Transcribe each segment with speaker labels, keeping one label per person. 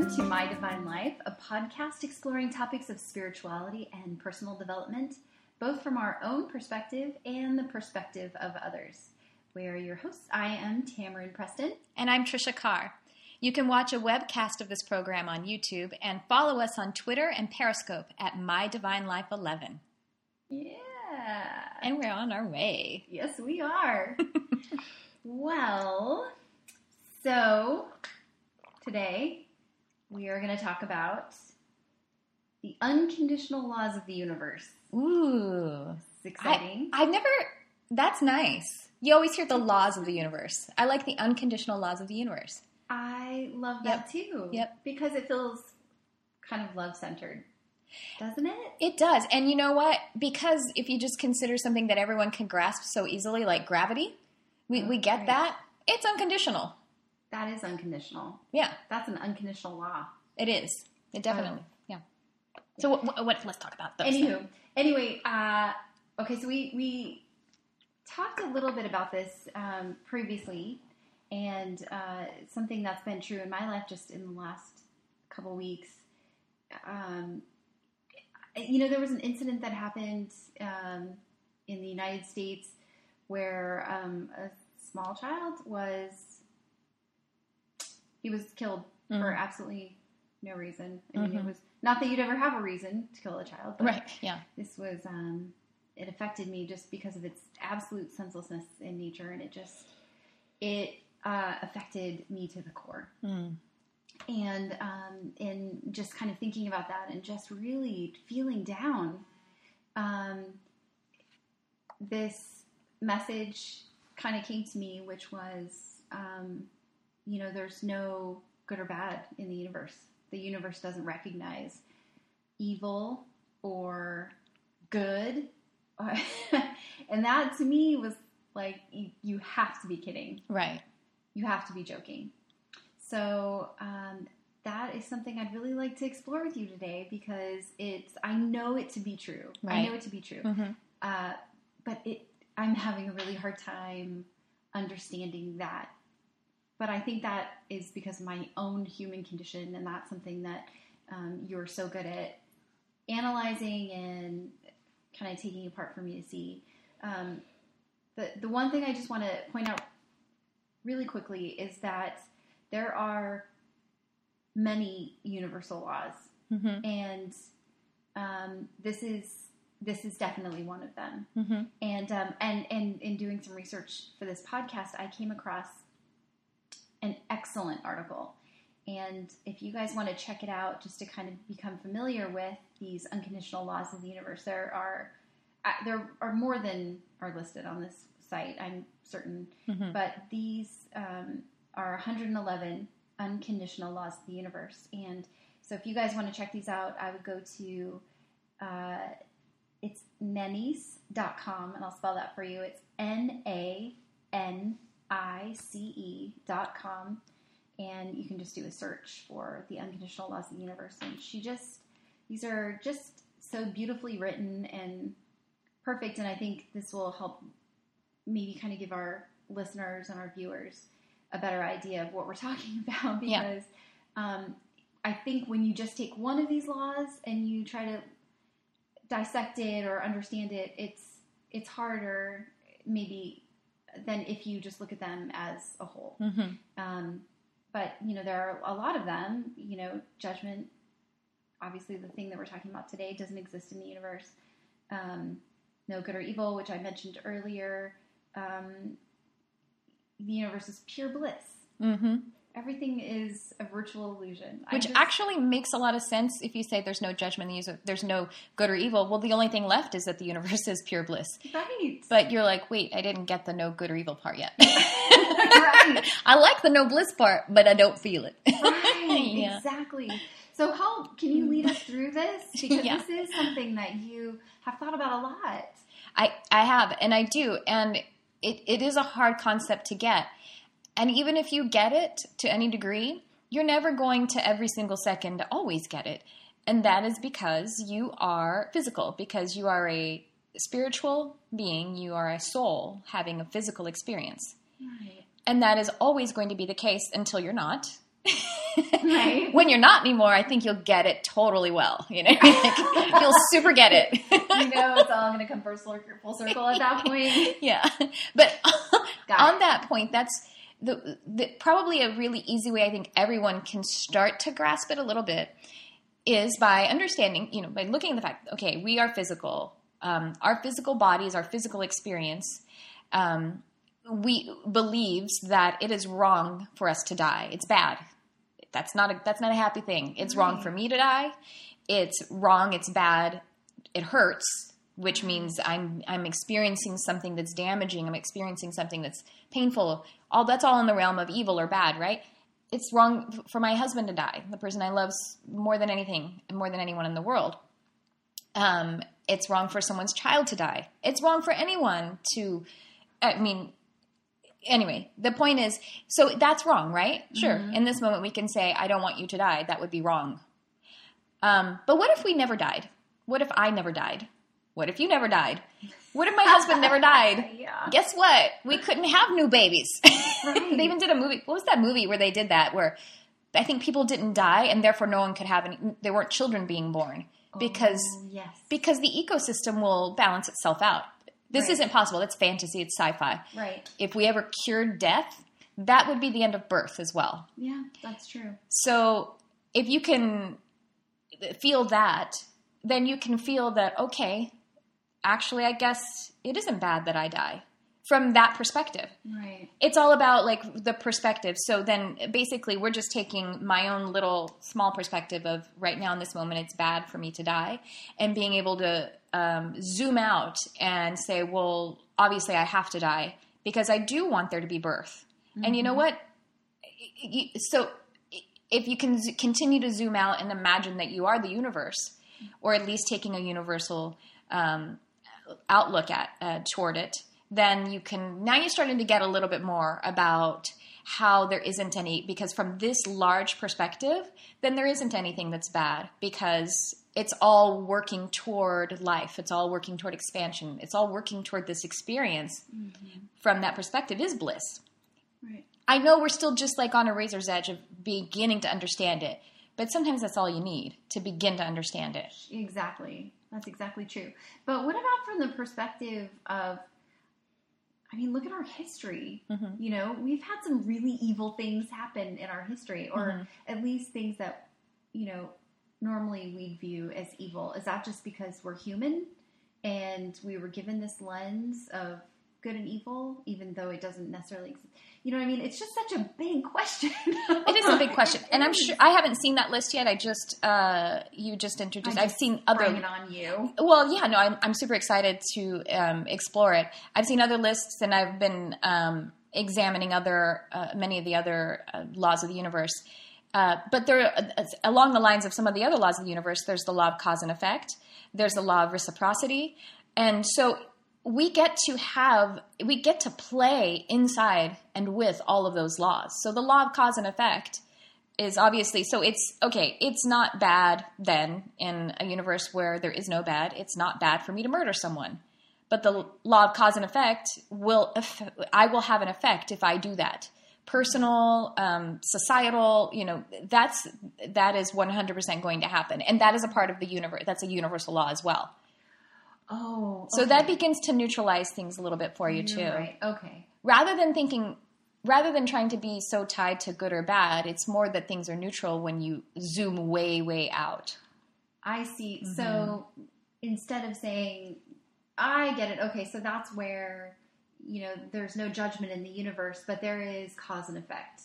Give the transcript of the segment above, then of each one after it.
Speaker 1: Welcome to My Divine Life, a podcast exploring topics of spirituality and personal development, both from our own perspective and the perspective of others. We are your hosts. I am Tamarin Preston.
Speaker 2: And I'm Trisha Carr. You can watch a webcast of this program on YouTube and follow us on Twitter and Periscope at My Divine Life 11.
Speaker 1: Yeah.
Speaker 2: And we're on our way.
Speaker 1: Yes, we are. well, so today we are going to talk about the unconditional laws of the universe.
Speaker 2: Ooh.
Speaker 1: It's exciting.
Speaker 2: I, I've never, that's nice. You always hear the laws of the universe. I like the unconditional laws of the universe.
Speaker 1: I love that too.
Speaker 2: Yep.
Speaker 1: Because it feels kind of love centered, doesn't it?
Speaker 2: It does. And you know what? Because if you just consider something that everyone can grasp so easily, like gravity, we,
Speaker 1: Oh,
Speaker 2: we get
Speaker 1: right.
Speaker 2: that. It's unconditional.
Speaker 1: That is unconditional.
Speaker 2: Yeah,
Speaker 1: That's an unconditional law.
Speaker 2: it is. It definitely. yeah. So what, what, what? Let's talk about those.
Speaker 1: Anywho,
Speaker 2: then.
Speaker 1: anyway, uh, okay, so we we talked a little bit about this um, previously, and uh, something that's been true in my life just in the last couple weeks. Um, you know, there was an incident that happened um, in the United States where um, a small child was he was killed for
Speaker 2: Mhm.
Speaker 1: absolutely no reason. I mean, it
Speaker 2: Mhm.
Speaker 1: was not that you'd ever have a reason to kill a child, but
Speaker 2: Right. Yeah.
Speaker 1: this was um, it affected me just because of its absolute senselessness in nature, and it just it uh, affected me to the core.
Speaker 2: Mm.
Speaker 1: And um, in just kind of thinking about that, and just really feeling down, um, this message kind of came to me, which was, um, you know, there's no good or bad in the universe. The universe doesn't recognize evil or good. and that to me was like, you, you have to be kidding.
Speaker 2: Right.
Speaker 1: You have to be joking. So, um, that is something I'd really like to explore with you today because it's, I know it to be true. I know it to be true.
Speaker 2: Mhm.
Speaker 1: Uh, but it, I'm having a really hard time understanding that. But I think that is because of my own human condition, and that's something that um, you're so good at analyzing and kind of taking apart for me to see. Um, the the one thing I just want to point out really quickly is that there are many universal laws
Speaker 2: Mhm.
Speaker 1: and um, this is this is definitely one of them.
Speaker 2: Mhm.
Speaker 1: And um, and and in doing some research for this podcast, I came across an excellent article. And if you guys want to check it out, just to kind of become familiar with these unconditional laws of the universe, there are uh, there are more than are listed on this site. I'm certain,
Speaker 2: Mhm.
Speaker 1: but these um, are 111 unconditional laws of the universe. And so, if you guys want to check these out, I would go to uh, it's nanice.com, and I'll spell that for you. It's N A N I C E dot com, and you can just do a search for the unconditional laws of the universe. And she just, these are just so beautifully written and perfect, and I think this will help maybe kind of give our listeners and our viewers a better idea of what we're talking about
Speaker 2: Yeah.
Speaker 1: because um, I think when you just take one of these laws and you try to dissect it or understand it, it's it's harder maybe than if you just look at them as a whole.
Speaker 2: Mhm.
Speaker 1: Um, but you know, there are a lot of them. You know, judgment. Obviously, the thing that we're talking about today doesn't exist in the universe. Um, no good or evil, which I mentioned earlier. Um, the universe is pure bliss.
Speaker 2: Mhm.
Speaker 1: Everything is a virtual illusion.
Speaker 2: Which
Speaker 1: just-
Speaker 2: actually makes a lot of sense if you say there's no judgment, in the user- there's no good or evil. Well, the only thing left is that the universe is pure bliss.
Speaker 1: right.
Speaker 2: But you're like, wait, I didn't get the no good or evil part yet.
Speaker 1: right.
Speaker 2: I like the no bliss part, but I don't feel it.
Speaker 1: Right,
Speaker 2: Yeah.
Speaker 1: exactly. So, how can you lead us through this? Because
Speaker 2: Yeah.
Speaker 1: this is something that you have thought about a lot.
Speaker 2: I, I have, and I do. And it, it is a hard concept to get. And even if you get it to any degree, you're never going to every single second always get it. And that is because you are physical, because you are a spiritual being, you are a soul having a physical experience.
Speaker 1: Right.
Speaker 2: And that is always going to be the case until you're not.
Speaker 1: Right.
Speaker 2: when you're not anymore, I think you'll get it totally well. You know, like, you'll super get it.
Speaker 1: you know, it's all going to come full circle, full circle at that point.
Speaker 2: yeah, but
Speaker 1: Got
Speaker 2: on
Speaker 1: it.
Speaker 2: that point, that's the, the probably a really easy way. I think everyone can start to grasp it a little bit is by understanding, you know, by looking at the fact, okay, we are physical. Um, our physical bodies, our physical experience, um, we believes that it is wrong for us to die. It's bad. That's not a that's not a happy thing. It's wrong for me to die. It's wrong. It's bad. It hurts, which means I'm I'm experiencing something that's damaging. I'm experiencing something that's painful. All that's all in the realm of evil or bad, right? It's wrong for my husband to die, the person I love more than anything more than anyone in the world. Um, it's wrong for someone's child to die. It's wrong for anyone to. I mean, anyway, the point is, so that's wrong, right? Sure. In this moment, we can say, "I don't want you to die." That would be wrong. Um, but what if we never died? What if I never died? What if you never died? What if my husband never died?
Speaker 1: Yeah.
Speaker 2: Guess what? We couldn't have new babies.
Speaker 1: Right.
Speaker 2: they even did a movie. What was that movie where they did that? Where I think people didn't die, and therefore no one could have any. There weren't children being born oh, because
Speaker 1: Oh, yes.
Speaker 2: because the ecosystem will balance itself out. This
Speaker 1: Right.
Speaker 2: isn't possible. It's fantasy. It's sci-fi.
Speaker 1: Right.
Speaker 2: If we ever cured death, that would be the end of birth as well.
Speaker 1: Yeah, that's true.
Speaker 2: So if you can feel that, then you can feel that, okay, actually, I guess it isn't bad that I die from that perspective.
Speaker 1: Right.
Speaker 2: It's all about like the perspective. So then basically, we're just taking my own little small perspective of right now in this moment, it's bad for me to die, and being able to um, zoom out and say, well, obviously, I have to die because I do want there to be birth. And you know what? so if you can continue to zoom out and imagine that you are the universe or at least taking a universal um, outlook at uh, toward it then you can now you're starting to get a little bit more about how there isn't any because from this large perspective then there isn't anything that's bad because it's all working toward life it's all working toward expansion it's all working toward this experience from that perspective is bliss
Speaker 1: Right.
Speaker 2: I know we're still just like on a razor's edge of beginning to understand it, but sometimes that's all you need to begin to understand it.
Speaker 1: Exactly. That's exactly true. But what about from the perspective of, I mean, look at our history.
Speaker 2: Mhm.
Speaker 1: You know, we've had some really evil things happen in our history, or
Speaker 2: Mhm.
Speaker 1: at least things that, you know, normally we'd view as evil. Is that just because we're human and we were given this lens of good and evil, even though it doesn't necessarily exist? You know what I mean? It's just such a big question.
Speaker 2: It is a big question, and I'm sure I haven't seen that list yet. I just uh, you just introduced.
Speaker 1: I
Speaker 2: I've
Speaker 1: just
Speaker 2: seen
Speaker 1: Bring
Speaker 2: other.
Speaker 1: it on you.
Speaker 2: Well, yeah, no, I'm I'm super excited to um, explore it. I've seen other lists, and I've been um, examining other uh, many of the other uh, laws of the universe. Uh, but there, uh, along the lines of some of the other laws of the universe, there's the law of cause and effect. There's the law of reciprocity, and so we get to have we get to play inside and with all of those laws. So the law of cause and effect is obviously so it's okay it's not bad then in a universe where there is no bad. It's not bad for me to murder someone. But the law of cause and effect will i will have an effect if i do that. Personal um, societal you know that's that is 100% going to happen. And that is a part of the universe that's a universal law as well
Speaker 1: Oh,
Speaker 2: so that begins to neutralize things a little bit for you
Speaker 1: You're
Speaker 2: too
Speaker 1: Right. Okay.
Speaker 2: rather than thinking rather than trying to be so tied to good or bad it's more that things are neutral when you zoom way way out
Speaker 1: I see. So
Speaker 2: Mm-hmm.
Speaker 1: instead of saying, I get it, okay, so that's where, you know, there's no judgment in the universe, but there is cause and effect.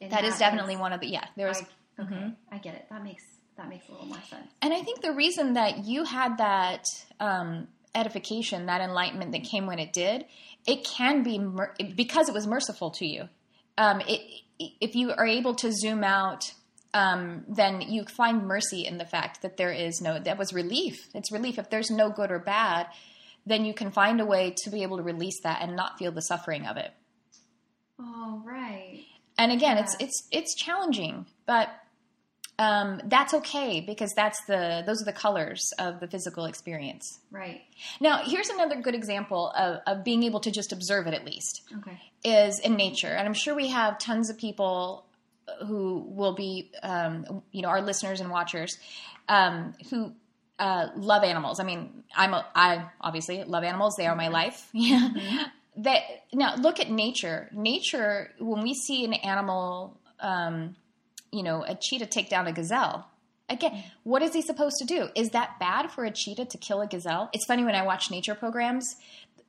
Speaker 1: And
Speaker 2: that is
Speaker 1: that
Speaker 2: definitely one of the yeah there's
Speaker 1: I, okay,
Speaker 2: Mhm.
Speaker 1: I get it. That makes that makes a little more sense.
Speaker 2: and i think the reason that you had that um, edification that enlightenment that came when it did it can be mer- because it was merciful to you. Um, it, if you are able to zoom out um, then you find mercy in the fact that there is no that was relief. It's relief. If there's no good or bad then you can find a way to be able to release that and not feel the suffering of it.
Speaker 1: Oh, right.
Speaker 2: and again it's it's it's challenging but um, that's okay because that's the those are the colors of the physical experience
Speaker 1: Right.
Speaker 2: now here's another good example of, of being able to just observe it at least
Speaker 1: Okay.
Speaker 2: is in nature and i'm sure we have tons of people who will be, um, you know, our listeners and watchers um, who uh, love animals. I mean, I'm a, I obviously love animals. They are my life. Yeah. That now look at nature. Nature, when we see an animal, um, you know, a cheetah take down a gazelle. Again, what is he supposed to do? Is that bad for a cheetah to kill a gazelle? It's funny when I watch nature programs,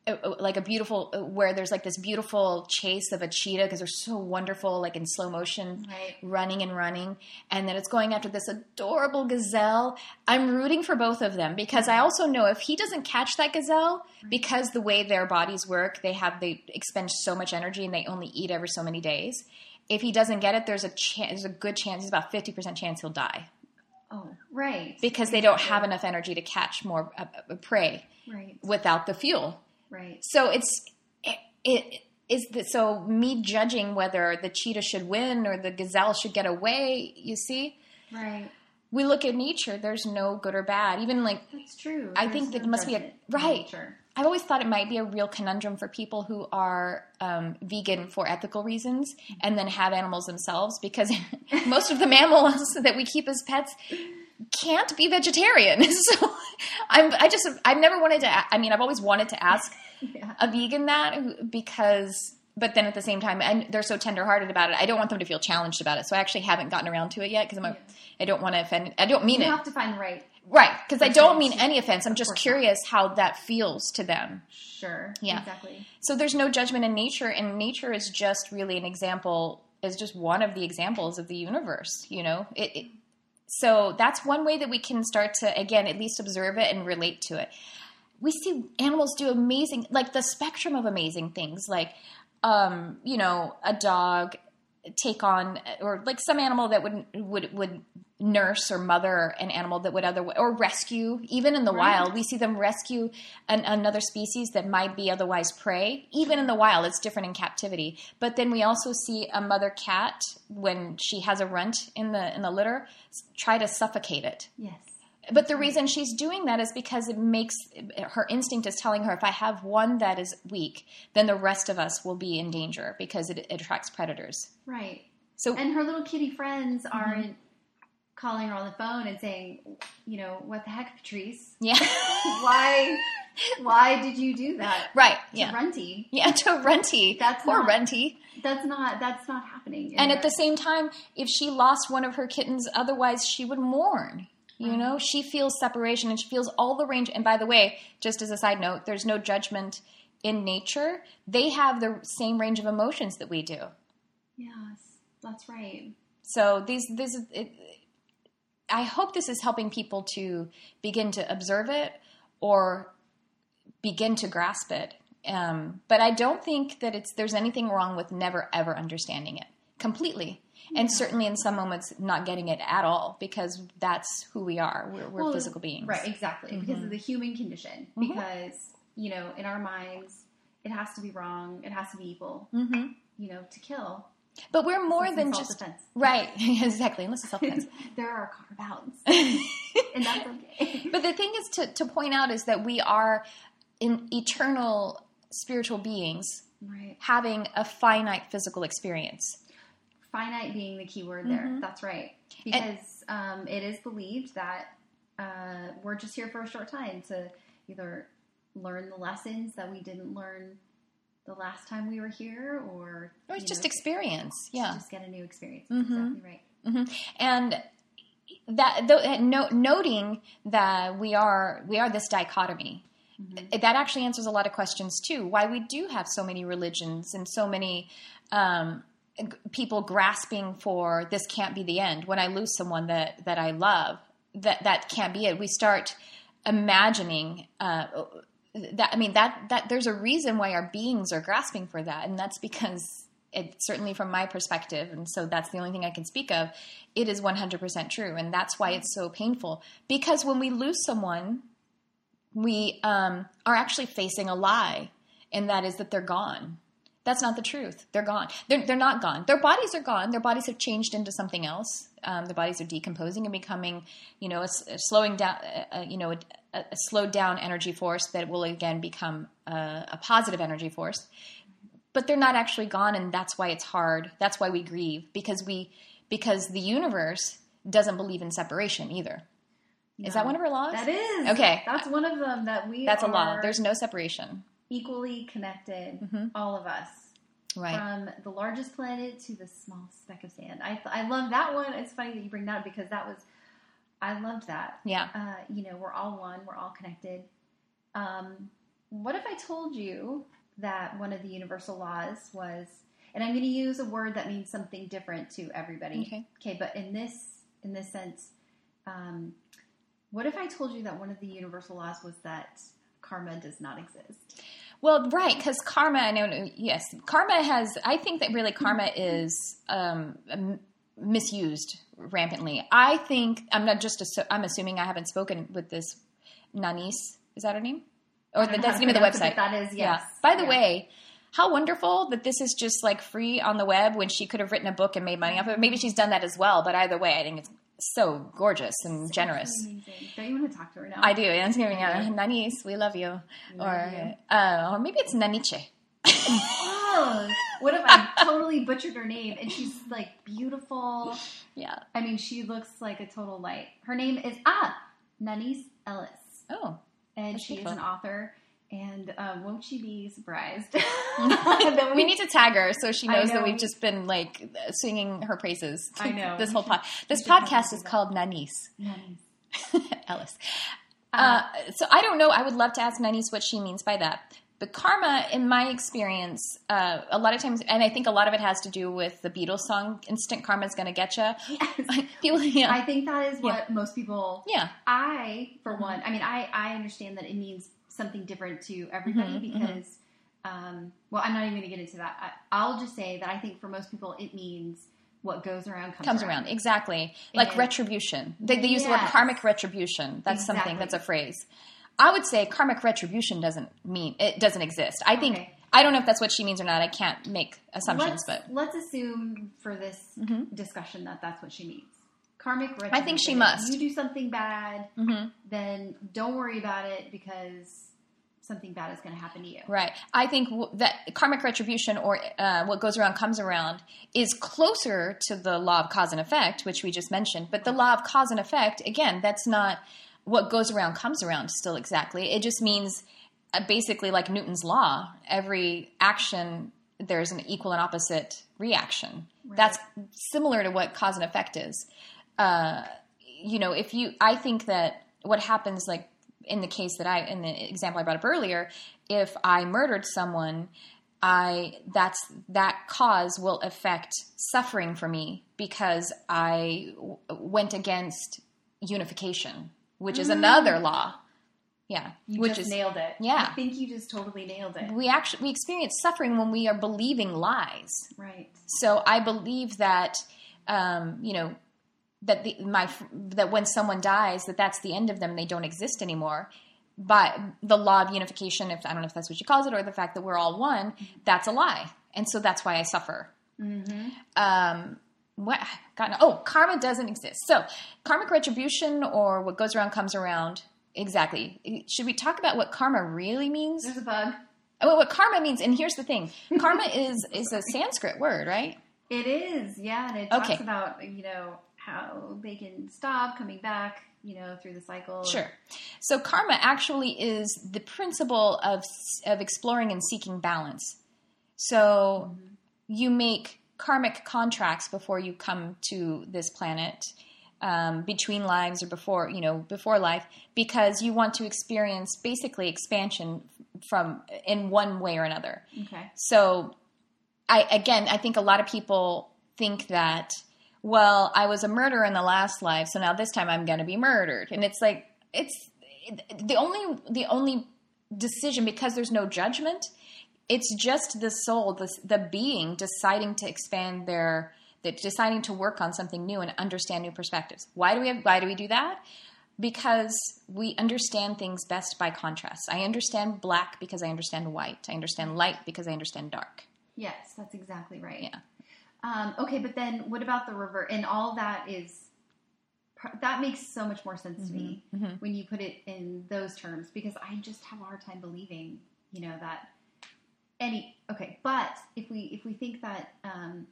Speaker 2: uh, uh, like a beautiful uh, where there's like this beautiful chase of a cheetah because they're so wonderful, like in slow motion,
Speaker 1: Right.
Speaker 2: running and running, and then it's going after this adorable gazelle. I'm rooting for both of them because I also know if he doesn't catch that gazelle, because the way their bodies work, they have they expend so much energy and they only eat every so many days. If he doesn't get it, there's a chance, there's a good chance, there's about fifty percent chance he'll die
Speaker 1: Oh, right.
Speaker 2: because they don't have enough energy to catch more uh, uh, prey
Speaker 1: Right.
Speaker 2: without the fuel.
Speaker 1: Right.
Speaker 2: So it's it, it is the, so me judging whether the cheetah should win or the gazelle should get away. You see,
Speaker 1: Right.
Speaker 2: we look at nature. There's no good or bad. Even like
Speaker 1: That's true.
Speaker 2: I
Speaker 1: There's
Speaker 2: think that
Speaker 1: no
Speaker 2: must be a- right.
Speaker 1: nature.
Speaker 2: I've always thought it might be a real conundrum for people who are um, vegan for ethical reasons and then have animals themselves because most of the mammals that we keep as pets can't be vegetarian. So I'm, I just, I've never wanted to, I mean, I've always wanted to ask
Speaker 1: Yeah.
Speaker 2: a vegan that because, but then at the same time, and they're so tenderhearted about it. I don't want them to feel challenged about it. So I actually haven't gotten around to it yet because I'm, a, I don't want to offend, I don't mean
Speaker 1: You
Speaker 2: it.
Speaker 1: You have to find the right.
Speaker 2: Right, because I don't mean any offense. I'm just
Speaker 1: course not.
Speaker 2: curious how that feels to them.
Speaker 1: Sure.
Speaker 2: Yeah.
Speaker 1: Exactly.
Speaker 2: So there's no judgment in nature, and nature is just really an example, is just one of the examples of the universe. You know, it, it, so that's one way that we can start to again at least observe it and relate to it. We see animals do amazing, like the spectrum of amazing things, like um, you know, a dog take on or like some animal that would would would nurse or mother an animal that would otherwise or rescue even in the
Speaker 1: Right.
Speaker 2: wild we see them rescue an, another species that might be otherwise prey even in the wild it's different in captivity but then we also see a mother cat when she has a runt in the in the litter try to suffocate it
Speaker 1: Yes.
Speaker 2: but the reason she's doing that is because it makes her instinct is telling her if I have one that is weak, then the rest of us will be in danger because it, it attracts predators.
Speaker 1: Right.
Speaker 2: So
Speaker 1: And her little kitty friends
Speaker 2: Mm-hmm.
Speaker 1: Calling her on the phone and saying, you know, what the heck, Patrice?
Speaker 2: yeah,
Speaker 1: Why? why did you do that?
Speaker 2: right,
Speaker 1: To
Speaker 2: yeah,
Speaker 1: Runty.
Speaker 2: yeah. To Runty,
Speaker 1: That's
Speaker 2: poor
Speaker 1: not-
Speaker 2: Runty.
Speaker 1: That's not. That's not happening.
Speaker 2: And at the same time, if she lost one of her kittens, otherwise she would mourn. You mm. know, she feels separation and she feels all the range. And by the way, just as a side note, there's no judgment in nature. They have the same range of emotions that we do.
Speaker 1: Yes, that's right.
Speaker 2: So these this is it, I hope this is helping people to begin to observe it or begin to grasp it. Um, but I don't think that it's there's anything wrong with never ever understanding it completely, and certainly in some moments not getting it at all because that's who we are. We're, we're
Speaker 1: Well,
Speaker 2: physical beings,
Speaker 1: Right, exactly. Because
Speaker 2: Mm-hmm.
Speaker 1: of the human condition. Because, you know, in our minds, it has to be wrong, it has to be evil,
Speaker 2: hmm
Speaker 1: you know, to kill.
Speaker 2: But we're more than just
Speaker 1: self-defense.
Speaker 2: right, exactly. Unless it's self defense.
Speaker 1: there are carve outs. and that's okay.
Speaker 2: But the thing is to, to point out is that we are in eternal spiritual beings
Speaker 1: right.
Speaker 2: having a finite physical experience.
Speaker 1: Finite being the key word there.
Speaker 2: Mhm.
Speaker 1: That's right. Because um, it is believed that uh, we're just here for a short time to either learn the lessons that we didn't learn the last time we were here or,
Speaker 2: Or it's just
Speaker 1: know,
Speaker 2: experience. Yeah.
Speaker 1: just get a new experience.
Speaker 2: Mhm.
Speaker 1: Exactly right.
Speaker 2: hmm And that though, no, noting that we are we are this dichotomy that actually answers a lot of questions too. Why we do have so many religions and so many um, people grasping for this can't be the end. When I lose someone that that I love, that that can't be it. We start imagining. Uh, that I mean that that there's a reason why our beings are grasping for that, and that's because it certainly from my perspective, and so that's the only thing I can speak of. It is 100% true, and that's why it's so painful. Because when we lose someone, we um, are actually facing a lie, and that is that they're gone. That's not the truth. They're gone. They're, they're not gone. Their bodies are gone. Their bodies have changed into something else. Um, their bodies are decomposing and becoming, you know, a, a slowing down, uh, uh, you know, a, a slowed down energy force that will again become a, a positive energy force. But they're not actually gone, and that's why it's hard. That's why we grieve because we because the universe doesn't believe in separation either. Is that one of her laws?
Speaker 1: That is.
Speaker 2: Okay.
Speaker 1: That's one of them that we
Speaker 2: That's a law. There's no separation.
Speaker 1: Equally connected,
Speaker 2: Mhm.
Speaker 1: all of us.
Speaker 2: Right.
Speaker 1: From the largest planet to the small speck of sand. I, I love that one. It's funny that you bring that up because that was, I loved that.
Speaker 2: yeah.
Speaker 1: Uh, you know, we're all one, we're all connected. Um, what if I told you that one of the universal laws was, and I'm going to use a word that means something different to everybody.
Speaker 2: Okay.
Speaker 1: Okay, but in this in this sense, um, what if I told you that one of the universal laws was that karma does not exist?
Speaker 2: Well, right, because karma. I know. Yes, karma has. I think that really karma is um, misused rampantly. I think I'm not just. Assu- I'm assuming I haven't spoken with this Nanice. Is that her name? Or
Speaker 1: I
Speaker 2: that's the name of the website.
Speaker 1: that is yes.
Speaker 2: By the
Speaker 1: Yeah.
Speaker 2: way, how wonderful that this is just like free on the web when she could have written a book and made money off of it. Maybe she's done that as well, but either way, I think it's so gorgeous and generous.
Speaker 1: Amazing. Don't you want to talk to her now?
Speaker 2: I do. And it's giving
Speaker 1: do.
Speaker 2: Nanice, we love you.
Speaker 1: Love
Speaker 2: or
Speaker 1: you.
Speaker 2: Uh, or maybe it's Naniche.
Speaker 1: Oh, what if I totally butchered her name and she's like beautiful?
Speaker 2: Yeah.
Speaker 1: I mean, she looks like a total light. Her name is ah Nanice Ellis,
Speaker 2: Oh.
Speaker 1: and she is an author. And um, won't she be surprised? that
Speaker 2: we need to tag her so she knows that we've just been like singing her praises.
Speaker 1: I know.
Speaker 2: this whole pod. This podcast is called Nanice
Speaker 1: Nanice.
Speaker 2: Ellis.
Speaker 1: Uh,
Speaker 2: Uh, so I don't know. I would love to ask Nanice what she means by that. But karma, in my experience, uh, a lot of times, and I think a lot of it has to do with the Beatles song "Instant Karma Is Gonna Get Ya."
Speaker 1: yes.
Speaker 2: People, yeah,
Speaker 1: I think that is what most people.
Speaker 2: yeah,
Speaker 1: I, for one, I mean, I, I understand that it means something different to everybody
Speaker 2: Mhm,
Speaker 1: because, um, well, I'm not even going to get into that. I, I'll just say that I think for most people it means what goes around comes,
Speaker 2: comes around exactly like
Speaker 1: And-
Speaker 2: retribution. They, they use the word karmic retribution. That's something. That's a phrase. I would say karmic retribution doesn't mean it doesn't exist. I think
Speaker 1: Okay.
Speaker 2: I don't know if that's what she means or not. I can't make assumptions,
Speaker 1: let's,
Speaker 2: but
Speaker 1: let's assume for this
Speaker 2: Mhm.
Speaker 1: discussion that that's what she means. Karmic retribution.
Speaker 2: I think she must.
Speaker 1: If You do something bad,
Speaker 2: Mhm.
Speaker 1: then don't worry about it because something bad is going to happen to you.
Speaker 2: Right. I think that karmic retribution or uh, what goes around comes around is closer to the law of cause and effect, which we just mentioned. But the law of cause and effect, again, that's not what goes around comes around still exactly. It just means uh, basically like Newton's law every action, there's an equal and opposite reaction.
Speaker 1: Right.
Speaker 2: That's similar to what cause and effect is. Uh, you know, if you, I think that what happens, like in the case that I, in the example I brought up earlier, if I murdered someone, I that's that cause will affect suffering for me because I w- went against unification, which is another law. Yeah,
Speaker 1: You
Speaker 2: which
Speaker 1: just
Speaker 2: is
Speaker 1: nailed it.
Speaker 2: Yeah.
Speaker 1: I think you just totally nailed it.
Speaker 2: we actually we experience suffering when we are believing lies.
Speaker 1: Right.
Speaker 2: So I believe that um, you know that the my that when someone dies that that's the end of them they don't exist anymore. But the law of unification, if I don't know if that's what she calls it, or the fact that we're all one, that's a lie, and so that's why I suffer.
Speaker 1: Mm-hmm.
Speaker 2: Um, what? God, no. Oh, karma doesn't exist. So karmic retribution, or what goes around comes around. Exactly. Should we talk about what karma really means?
Speaker 1: There's a bug.
Speaker 2: Well, what karma means, and here's the thing: karma is is a Sanskrit word, right?
Speaker 1: It is, yeah, and it talks
Speaker 2: Okay.
Speaker 1: about you know how they can stop coming back, you know, through the cycle.
Speaker 2: Sure. So karma actually is the principle of of exploring and seeking balance. So you make karmic contracts before you come to this planet. Um, between lives or before you know before life because you want to experience basically expansion from in one way or another
Speaker 1: Okay.
Speaker 2: So, I again, I think a lot of people think that, well, I was a murderer in the last life, so now this time I'm going to be murdered, and it's like it's the only the only decision because there's no judgment. It's just the soul, the the being deciding to expand their, deciding to work on something new and understand new perspectives. Why do we have? Why do we do that? because we understand things best by contrast. I understand black because I understand white. I understand light because I understand dark.
Speaker 1: Yes, that's exactly right.
Speaker 2: Yeah.
Speaker 1: Um, okay, but then what about the revert? And all that is that makes so much more sense to me
Speaker 2: Mhm.
Speaker 1: when you put it in those terms because I just have a hard time believing, you know, that any okay. But if we if we think that um,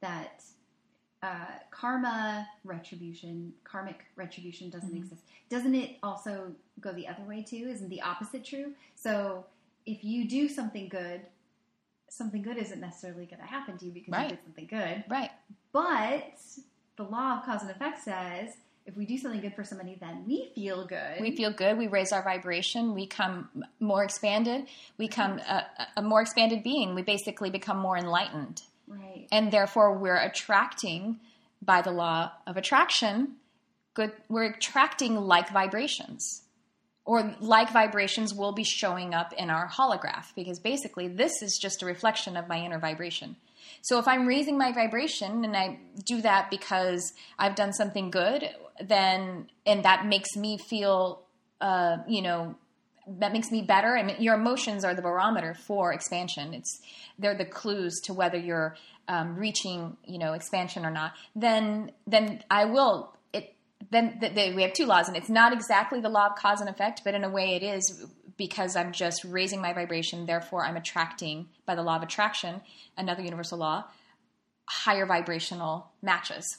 Speaker 1: that uh, karma retribution, karmic retribution doesn't
Speaker 2: Mhm.
Speaker 1: exist. Doesn't it also go the other way too? Isn't the opposite true? So if you do something good, something good isn't necessarily going to happen to you because
Speaker 2: Right.
Speaker 1: you did something good.
Speaker 2: Right.
Speaker 1: But the law of cause and effect says if we do something good for somebody, then we feel good.
Speaker 2: We feel good. We raise our vibration. We come more expanded. We come a, a more expanded being. We basically become more enlightened.
Speaker 1: right.
Speaker 2: and therefore we're attracting by the law of attraction good we're attracting like vibrations or like vibrations will be showing up in our holograph because basically this is just a reflection of my inner vibration so if i'm raising my vibration and i do that because i've done something good then and that makes me feel uh, you know that makes me better. I mean, your emotions are the barometer for expansion. It's they're the clues to whether you're um, reaching, you know, expansion or not. Then, then I will. Then th- th- we have two laws, and it's not exactly the law of cause and effect, but in a way it is because I'm just raising my vibration. Therefore, I'm attracting by the law of attraction, another universal law, higher vibrational matches.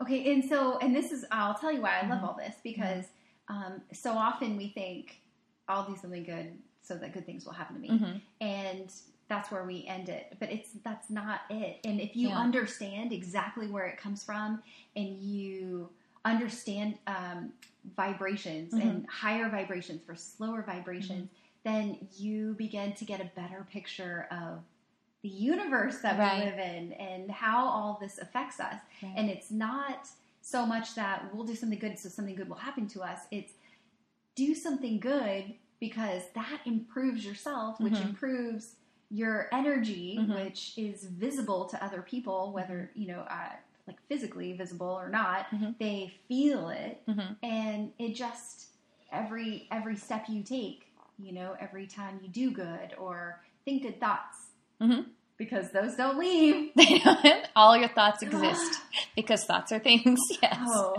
Speaker 1: Okay, and so, and this is, I'll tell you why I love all this because um, so often we think, I'll do something good so that good things will happen to me.
Speaker 2: Mhm.
Speaker 1: And that's where we end it. But it's, that's not it. And if you
Speaker 2: Yeah.
Speaker 1: understand exactly where it comes from and you understand um, vibrations
Speaker 2: Mhm.
Speaker 1: and higher vibrations for slower vibrations, then you begin to get a better picture of the universe that
Speaker 2: Right.
Speaker 1: we live in and how all this affects us.
Speaker 2: Right.
Speaker 1: And it's not so much that we'll do something good so something good will happen to us. It's do something good because that improves yourself, which
Speaker 2: Mhm.
Speaker 1: improves your energy,
Speaker 2: Mhm.
Speaker 1: which is visible to other people, whether, you know, uh, like physically visible or not.
Speaker 2: Mhm.
Speaker 1: They feel it
Speaker 2: Mhm.
Speaker 1: and it just every every step you take, you know, every time you do good or think good thoughts.
Speaker 2: Mhm.
Speaker 1: Because those don't leave. They don't.
Speaker 2: All your thoughts exist because thoughts are things. Yes.
Speaker 1: Oh,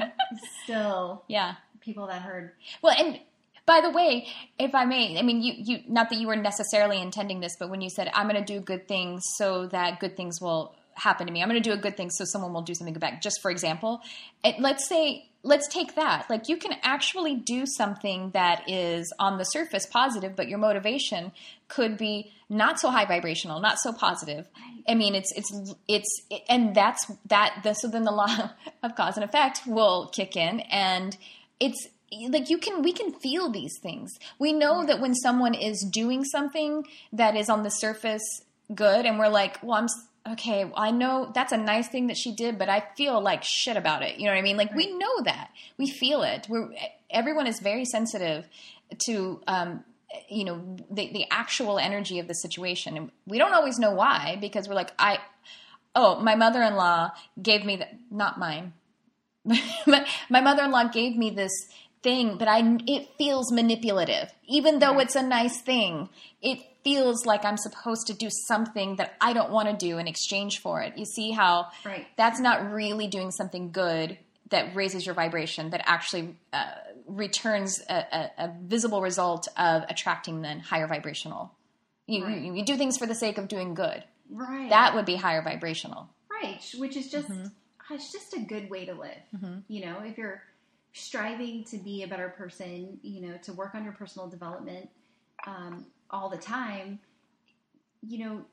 Speaker 1: still
Speaker 2: Yeah.
Speaker 1: people that heard
Speaker 2: Well, and by the way, if I may, I mean, you, you, not that you were necessarily intending this, but when you said, I'm going to do good things so that good things will happen to me, I'm going to do a good thing so someone will do something good back. Just for example, it, let's say, let's take that. Like, you can actually do something that is on the surface positive, but your motivation could be not so high vibrational, not so positive. I mean, it's it's it's and that's that. The, so then the law of cause and effect will kick in, and it's like you can we can feel these things. We know that when someone is doing something that is on the surface good, and we're like, well, I'm okay. Well, I know that's a nice thing that she did, but I feel like shit about it. You know what I mean? Like we know that we feel it. We're everyone is very sensitive to um, you know the, the actual energy of the situation and we don't always know why because we're like i oh my mother-in-law gave me the, not mine my, my mother-in-law gave me this thing but i it feels manipulative even though
Speaker 1: Right.
Speaker 2: it's a nice thing it feels like i'm supposed to do something that i don't want to do in exchange for it you see how
Speaker 1: Right.
Speaker 2: that's not really doing something good that raises your vibration that actually uh, returns a, a, a visible result of attracting then higher vibrational you,
Speaker 1: Right.
Speaker 2: you, you do things for the sake of doing good
Speaker 1: Right.
Speaker 2: that would be higher vibrational
Speaker 1: right, which is just
Speaker 2: Mm-hmm.
Speaker 1: it's just a good way to live. You know, if you're striving to be a better person, you know, to work on your personal development um, all the time, you know,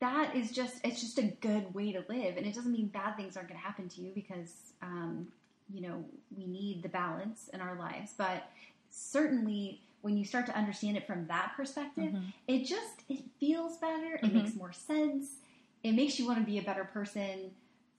Speaker 1: that is just it's just a good way to live, and it doesn't mean bad things aren't going to happen to you because um, you know we need the balance in our lives, but certainly when you start to understand it from that perspective, it just it feels better. It makes more sense. It makes you want to be a better person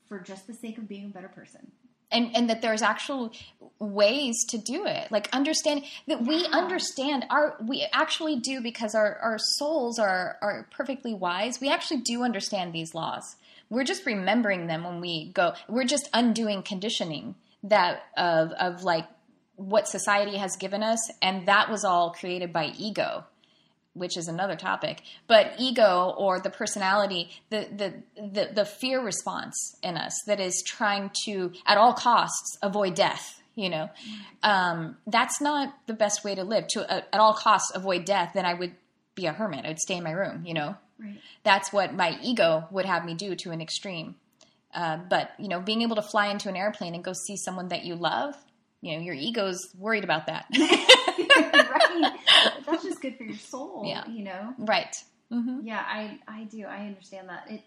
Speaker 1: for just the sake of being a better person.
Speaker 2: And and that there's actual ways to do it. Like understand that we understand our we actually do because our our souls are are perfectly wise. We actually do understand these laws. We're just remembering them when we go we're just undoing conditioning that of of like what society has given us and that was all created by ego which is another topic. But ego or the personality, the, the the the fear response in us that is trying to at all costs avoid death. You know, um, that's not the best way to live. To uh, at all costs avoid death, then I would be a hermit. I'd stay in my room. You know,
Speaker 1: Right.
Speaker 2: that's what my ego would have me do to an extreme. Uh, but you know, being able to fly into an airplane and go see someone that you love, you know, your ego's worried about that.
Speaker 1: right. That's just good for your soul.
Speaker 2: Yeah.
Speaker 1: You know.
Speaker 2: right. hmm
Speaker 1: Yeah, I I do. I understand that. It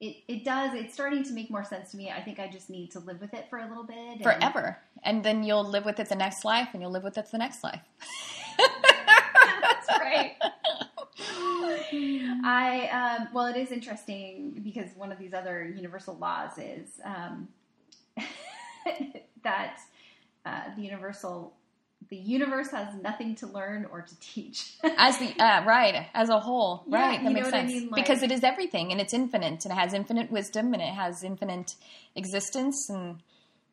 Speaker 1: it it does. It's starting to make more sense to me. I think I just need to live with it for a little bit. and-
Speaker 2: Forever, and then you'll live with it the next life, and you'll live with it the next life.
Speaker 1: That's right. I um, well, it is interesting because one of these other universal laws is um, that uh, the universal the universe has nothing to learn or to teach.
Speaker 2: As the uh, right as a whole,
Speaker 1: Yeah,
Speaker 2: right? That makes
Speaker 1: what I
Speaker 2: sense
Speaker 1: mean? Like-
Speaker 2: because it is everything, and it's infinite, and it has infinite wisdom, and it has infinite existence, and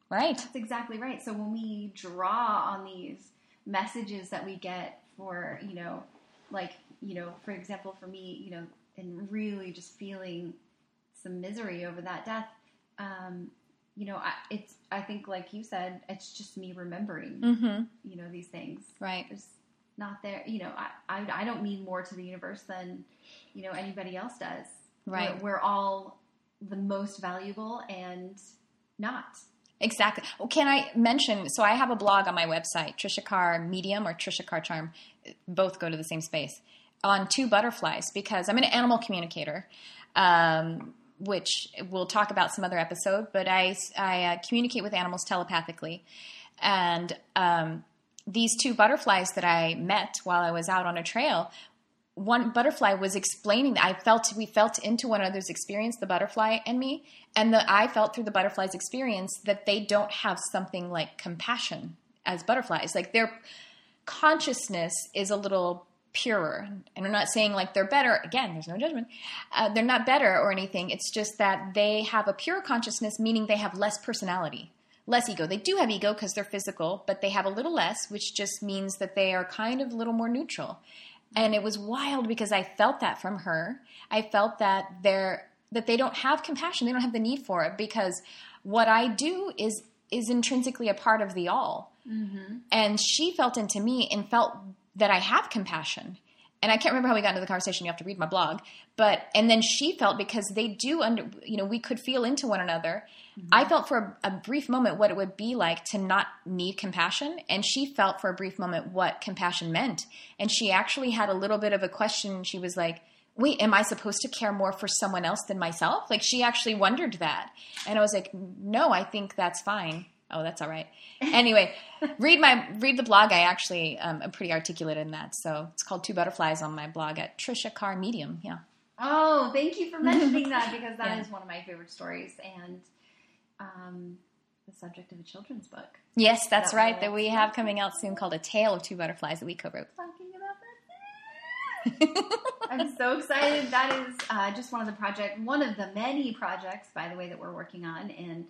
Speaker 2: right.
Speaker 1: That's exactly right. So when we draw on these messages that we get for, you know, like, you know, for example, for me, you know, and really just feeling some misery over that death, um, you know, I, it's, I think, like you said, it's just me remembering,
Speaker 2: Mm-hmm.
Speaker 1: you know, these things.
Speaker 2: Right.
Speaker 1: It's not there, you know, I, I, I don't mean more to the universe than, you know, anybody else does.
Speaker 2: Right.
Speaker 1: We're, we're all the most valuable and not.
Speaker 2: Exactly. Well, can I mention? So I have a blog on my website, Trisha Carr Medium or Trisha Carr Charm. Both go to the same space on two butterflies because I'm an animal communicator, um, which we'll talk about some other episode. But I I uh, communicate with animals telepathically, and um, these two butterflies that I met while I was out on a trail one butterfly was explaining that I felt we felt into one another's experience, the butterfly and me, and the I felt through the butterfly's experience that they don't have something like compassion as butterflies. Like their consciousness is a little purer, and I'm not saying like they're better. Again, there's no judgment. Uh, they're not better or anything. It's just that they have a pure consciousness, meaning they have less personality. Less ego. They do have ego because they're physical, but they have a little less, which just means that they are kind of a little more neutral and it was wild because I felt that from her. I felt that they're that they don't have compassion. They don't have the need for it because what I do is is intrinsically a part of the all. And she felt into me and felt that I have compassion. And I can't remember how we got into the conversation. You have to read my blog. But and then she felt because they do under you know we could feel into one another. Mm-hmm. I felt for a, a brief moment what it would be like to not need compassion, and she felt for a brief moment what compassion meant. And she actually had a little bit of a question. She was like, "Wait, am I supposed to care more for someone else than myself?" Like she actually wondered that, and I was like, "No, I think that's fine." Oh, that's all right. Anyway, read my read the blog. I actually um, am pretty articulate in that. So it's called Two Butterflies on my blog at Trisha Carr Medium. Yeah.
Speaker 1: Oh, thank you for mentioning that because that is
Speaker 2: Yeah.
Speaker 1: one of my favorite stories and um, the subject of a children's book.
Speaker 2: Yes, that's
Speaker 1: That
Speaker 2: right. That we have coming out soon called A Tale of Two Butterflies that we co-wrote.
Speaker 1: Talking about that. I'm so excited. That is uh, just one of the project, one of the many projects, by the way, that we're working on, and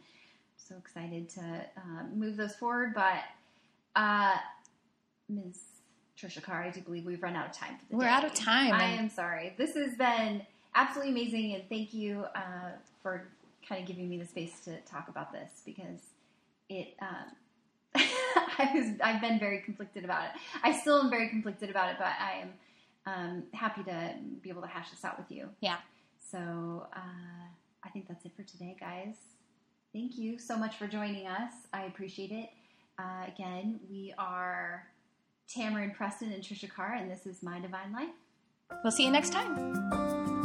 Speaker 1: so excited to uh, move those forward. But uh, Ms. Trisha Carr, I do believe we've run out of time for the
Speaker 2: We're
Speaker 1: day.
Speaker 2: out of time,
Speaker 1: I am sorry. This has been absolutely amazing, and thank you uh, for kind of giving me the space to talk about this because it. Um, I was I've been very conflicted about it. I still am very conflicted about it, but I am um, happy to be able to hash this out with you.
Speaker 2: Yeah.
Speaker 1: So uh, I think that's it for today, guys. Thank you so much for joining us. I appreciate it. Uh, again, we are Tamara and Preston and Trisha Carr, and this is My Divine Life.
Speaker 2: We'll see you next time.